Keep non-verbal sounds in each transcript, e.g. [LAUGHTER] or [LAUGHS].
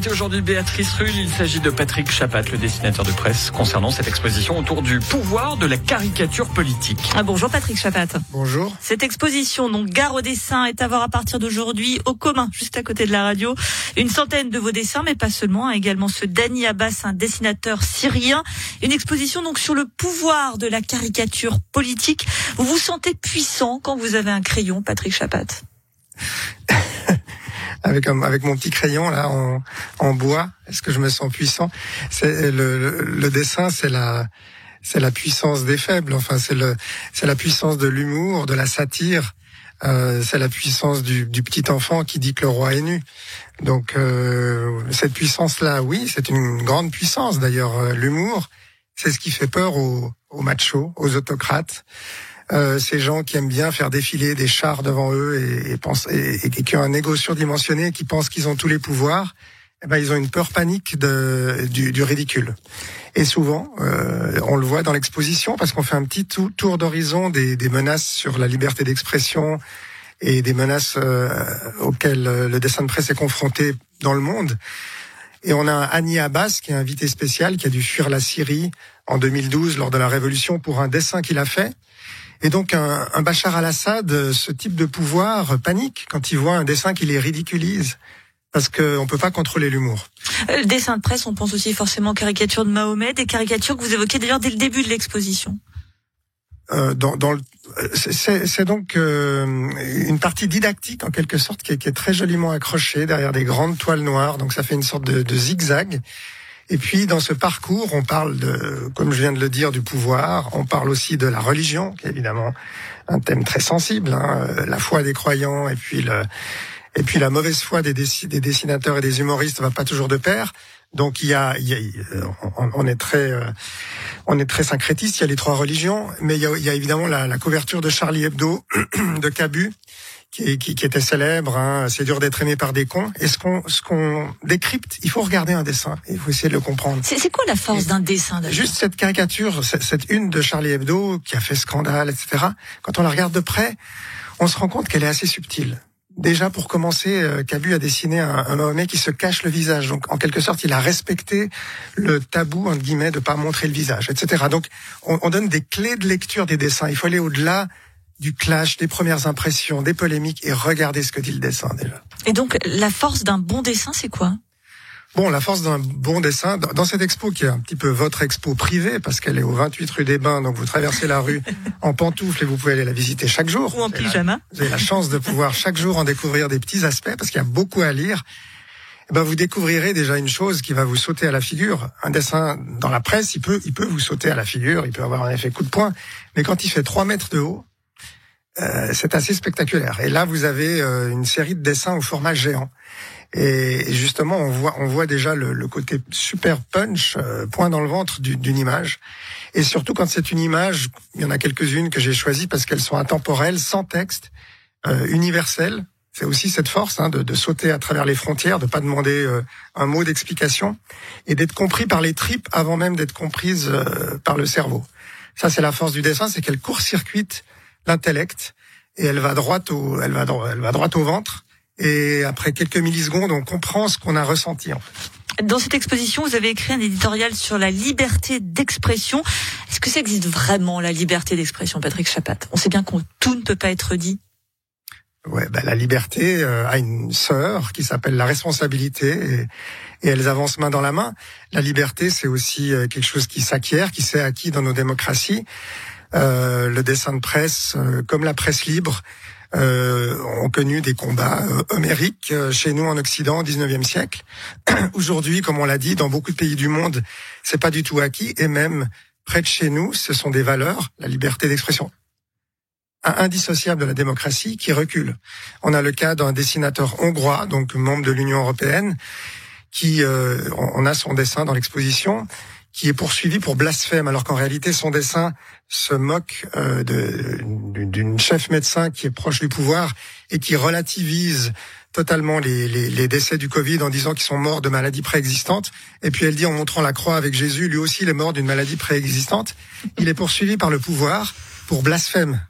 invité aujourd'hui Béatrice Rull. Il s'agit de Patrick Chapat, le dessinateur de presse, concernant cette exposition autour du pouvoir de la caricature politique. Ah, bonjour Patrick Chapat. Bonjour. Cette exposition, donc Gare au dessin, est à voir à partir d'aujourd'hui au commun, juste à côté de la radio. Une centaine de vos dessins, mais pas seulement, hein, également ceux d'Annie Abbas, un dessinateur syrien. Une exposition donc sur le pouvoir de la caricature politique. Vous vous sentez puissant quand vous avez un crayon, Patrick Chapat? Avec avec mon petit crayon là en, en bois. Est-ce que je me sens puissant? C'est le, le, dessin, c'est la c'est la puissance des faibles. Enfin, c'est le c'est la puissance de l'humour, de la satire. Euh, c'est la puissance du, du, petit enfant qui dit que le roi est nu. Donc euh, cette puissance-là, oui, c'est une grande puissance. D'ailleurs, euh, l'humour, c'est ce qui fait peur aux, aux machos, aux autocrates. Euh, ces gens qui aiment bien faire défiler des chars devant eux et, et, pensent, et, et qui ont un égo surdimensionné, qui pensent qu'ils ont tous les pouvoirs, eh ben, ils ont une peur panique de, du, du ridicule. Et souvent, euh, on le voit dans l'exposition, parce qu'on fait un petit tour d'horizon des, des, menaces sur la liberté d'expression et des menaces euh, auxquelles le dessin de presse est confronté dans le monde. Et on a Annie Abbas, qui est invité spécial, qui a dû fuir la Syrie en 2012 lors de la révolution pour un dessin qu'il a fait. Et donc un, un Bachar al-Assad, ce type de pouvoir panique quand il voit un dessin qui les ridiculise parce qu'on ne peut pas contrôler l'humour. Euh, le dessin de presse, on pense aussi forcément caricature de Mahomet, des caricatures que vous évoquez d'ailleurs dès le début de l'exposition. Euh, dans, dans c'est donc euh, une partie didactique en quelque sorte qui est, qui est, très joliment accrochée derrière des grandes toiles noires, donc ça fait une sorte de, de zigzag. Et puis dans ce parcours, on parle de, comme je viens de le dire, du pouvoir. On parle aussi de la religion, qui est évidemment un thème très sensible, hein, la foi des croyants et puis le, et puis la mauvaise foi des, des dessinateurs et des humoristes va pas toujours de pair. Donc il y a, il y a on, est très, on est très syncrétiste. Il y a les trois religions, mais il y a, il y a évidemment la, la, couverture de Charlie Hebdo [CLEARS THROAT] de Cabu qui, qui, qui était célèbre. Hein, c'est dur d'être aimé par des cons. Et ce qu'on ce qu'on décrypte, il faut regarder un dessin. Il faut essayer de le comprendre. C'est quoi la force d'un dessin Juste cette caricature, cette une de Charlie Hebdo qui a fait scandale, etc. Quand on la regarde de près, on se rend compte qu'elle est assez subtile. Déjà, pour commencer, euh, Cabu a dessiné un, un Mahomet qui se cache le visage. Donc, en quelque sorte, il a respecté le tabou, entre guillemets, de pas montrer le visage, etc. Donc, on, on donne des clés de lecture des dessins. Il faut aller au-delà du clash, des premières impressions, des polémiques et regarder ce que dit le dessin déjà. Et donc la force d'un bon dessin, c'est quoi? Bon, la force d'un bon dessin, dans cette expo qui est un petit peu votre expo privée, parce qu'elle est au 28 rue des Bains, donc vous traversez la rue [LAUGHS] en pantoufles et vous pouvez aller la visiter chaque jour. Ou en pyjama. Vous avez la chance de pouvoir chaque jour en découvrir des petits aspects, parce qu'il y a beaucoup à lire. Eh ben, vous découvrirez déjà une chose qui va vous sauter à la figure. Un dessin dans la presse, il peut, il peut vous sauter à la figure, il peut avoir un effet coup de poing, mais quand il fait 3 mètres de haut, c'est assez spectaculaire. Et là, vous avez euh, une série de dessins au format géant. Et justement, on voit, on voit déjà le, le côté super punch, euh, point dans le ventre d'une image. Et surtout quand c'est une image, il y en a quelques-unes que j'ai choisies parce qu'elles sont intemporelles, sans texte, euh, universelles. C'est aussi cette force hein, de, de, sauter à travers les frontières, de pas demander un mot d'explication et d'être compris par les tripes avant même d'être comprise par le cerveau. Ça, c'est la force du dessin, c'est qu'elle court-circuite l'intellect et elle va droit au, elle va, elle va droit au ventre. Et après quelques millisecondes, on comprend ce qu'on a ressenti. En fait. Dans cette exposition, vous avez écrit un éditorial sur la liberté d'expression. Est-ce que ça existe vraiment la liberté d'expression, Patrick Chapat? On sait bien qu'on tout ne peut pas être dit. Ouais, ben la liberté euh, a une sœur qui s'appelle la responsabilité et, et, elles avancent main dans la main. La liberté, c'est aussi euh, quelque chose qui s'acquiert, qui s'est acquis dans nos démocraties. Euh, le dessin de presse, euh, comme la presse libre, euh, ont connu des combats euh, homériques chez nous en Occident au 19e siècle. [CLEARS THROAT] Aujourd'hui, comme on l'a dit, dans beaucoup de pays du monde, c'est pas du tout acquis et même près de chez nous, ce sont des valeurs, la liberté d'expression indissociable de la démocratie qui recule. On a le cas d'un dessinateur hongrois, donc membre de l'Union européenne, qui euh, on a son dessin dans l'exposition qui est poursuivi pour blasphème, alors qu'en réalité son dessin se moque euh, d'une chef médecin qui est proche du pouvoir et qui relativise totalement les, les, les décès du Covid en disant qu'ils sont morts de maladies préexistantes. Et puis elle dit en montrant la croix avec Jésus, lui aussi il est mort d'une maladie préexistante. Il est poursuivi par le pouvoir pour blasphème.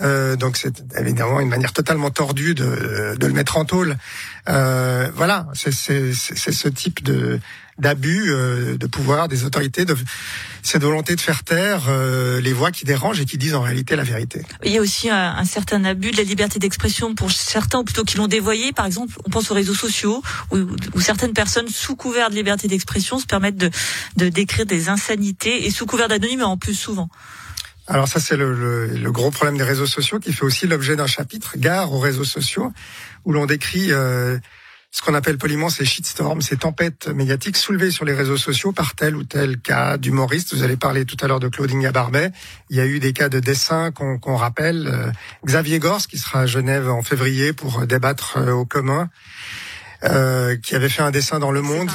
Euh, donc c'est évidemment une manière totalement tordue de, de le mettre en tôle. Euh, voilà, c'est ce type de d'abus euh, de pouvoir des autorités, de cette volonté de faire taire euh, les voix qui dérangent et qui disent en réalité la vérité. Il y a aussi un, un certain abus de la liberté d'expression pour certains, ou plutôt qui l'ont dévoyé. Par exemple, on pense aux réseaux sociaux, où, où certaines personnes, sous couvert de liberté d'expression, se permettent de, de décrire des insanités et sous couvert d'anonymat en plus souvent. Alors ça, c'est le, le, le, gros problème des réseaux sociaux qui fait aussi l'objet d'un chapitre, Gare aux réseaux sociaux, où l'on décrit euh, ce qu'on appelle poliment ces shitstorms, ces tempêtes médiatiques soulevées sur les réseaux sociaux par tel ou tel cas d'humoriste. Vous allez parler tout à l'heure de Claudine Barbet. Il y a eu des cas de dessin qu'on rappelle. Euh, Xavier Gors, qui sera à Genève en février pour débattre euh, au commun, euh, qui avait fait un dessin dans Le Monde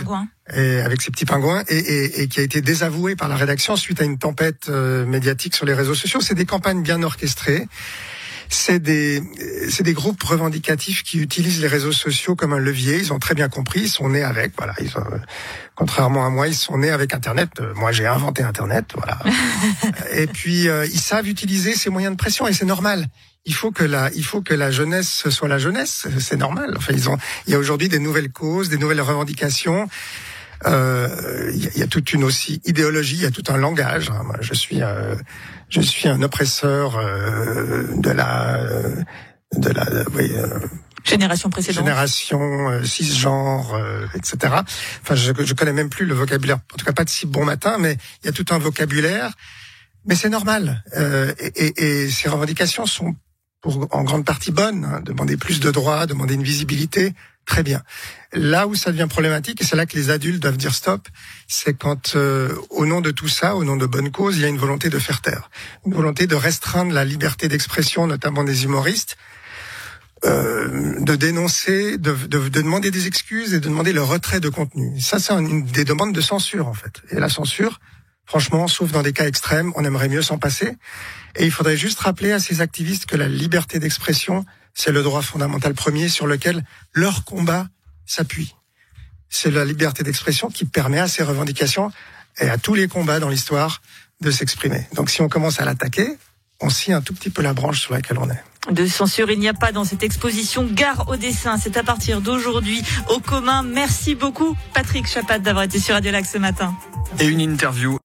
et avec ses petits pingouins et, et, et, qui a été désavoué par la rédaction suite à une tempête médiatique sur les réseaux sociaux. C'est des campagnes bien orchestrées c'est des, c'est des groupes revendicatifs qui utilisent les réseaux sociaux comme un levier. Ils ont très bien compris, ils sont nés avec. Voilà, ils ont, contrairement à moi, ils sont nés avec Internet. Euh, moi, j'ai inventé Internet. Voilà. [LAUGHS] et puis, euh, ils savent utiliser ces moyens de pression et c'est normal. Il faut que la, il faut que la jeunesse soit la jeunesse. C'est normal. Enfin, ils ont, il y a aujourd'hui des nouvelles causes, des nouvelles revendications. Euh, il y, a toute une aussi idéologie, il y a tout un langage. Hein. Moi, je suis, euh, je suis un oppresseur euh, de la, de la, oui, génération précédente, génération cisgenre, etc. Enfin, je, je connais même plus le vocabulaire. En tout cas, pas de si bon matin, mais il y a tout un vocabulaire. Mais c'est normal. Et, et, et, ces revendications sont pour, en grande partie bonnes. Hein. Demander plus de droits, demander une visibilité, Très bien. Là où ça devient problématique, et c'est là que les adultes doivent dire stop, c'est quand, euh, au nom de tout ça, au nom de bonne cause, il y a une volonté de faire taire, une volonté de restreindre la liberté d'expression, notamment des humoristes, euh, de dénoncer, de, de, de, demander des excuses et de demander le retrait de contenu. Ça, c'est une des demandes de censure, en fait. Et la censure, franchement, sauf dans des cas extrêmes, on aimerait mieux s'en passer. Et il faudrait juste rappeler à ces activistes que la liberté d'expression, c'est le droit fondamental premier sur lequel leur combat s'appuie. C'est la liberté d'expression qui permet à ces revendications et à tous les combats dans l'histoire de s'exprimer. Donc si on commence à l'attaquer, on scie un tout petit peu la branche sur laquelle on est. De censure, il n'y a pas dans cette exposition Gare au dessin. C'est à partir d'aujourd'hui au commun. Merci beaucoup, Patrick Chapat, d'avoir été sur Radio Lac ce matin. Et une interview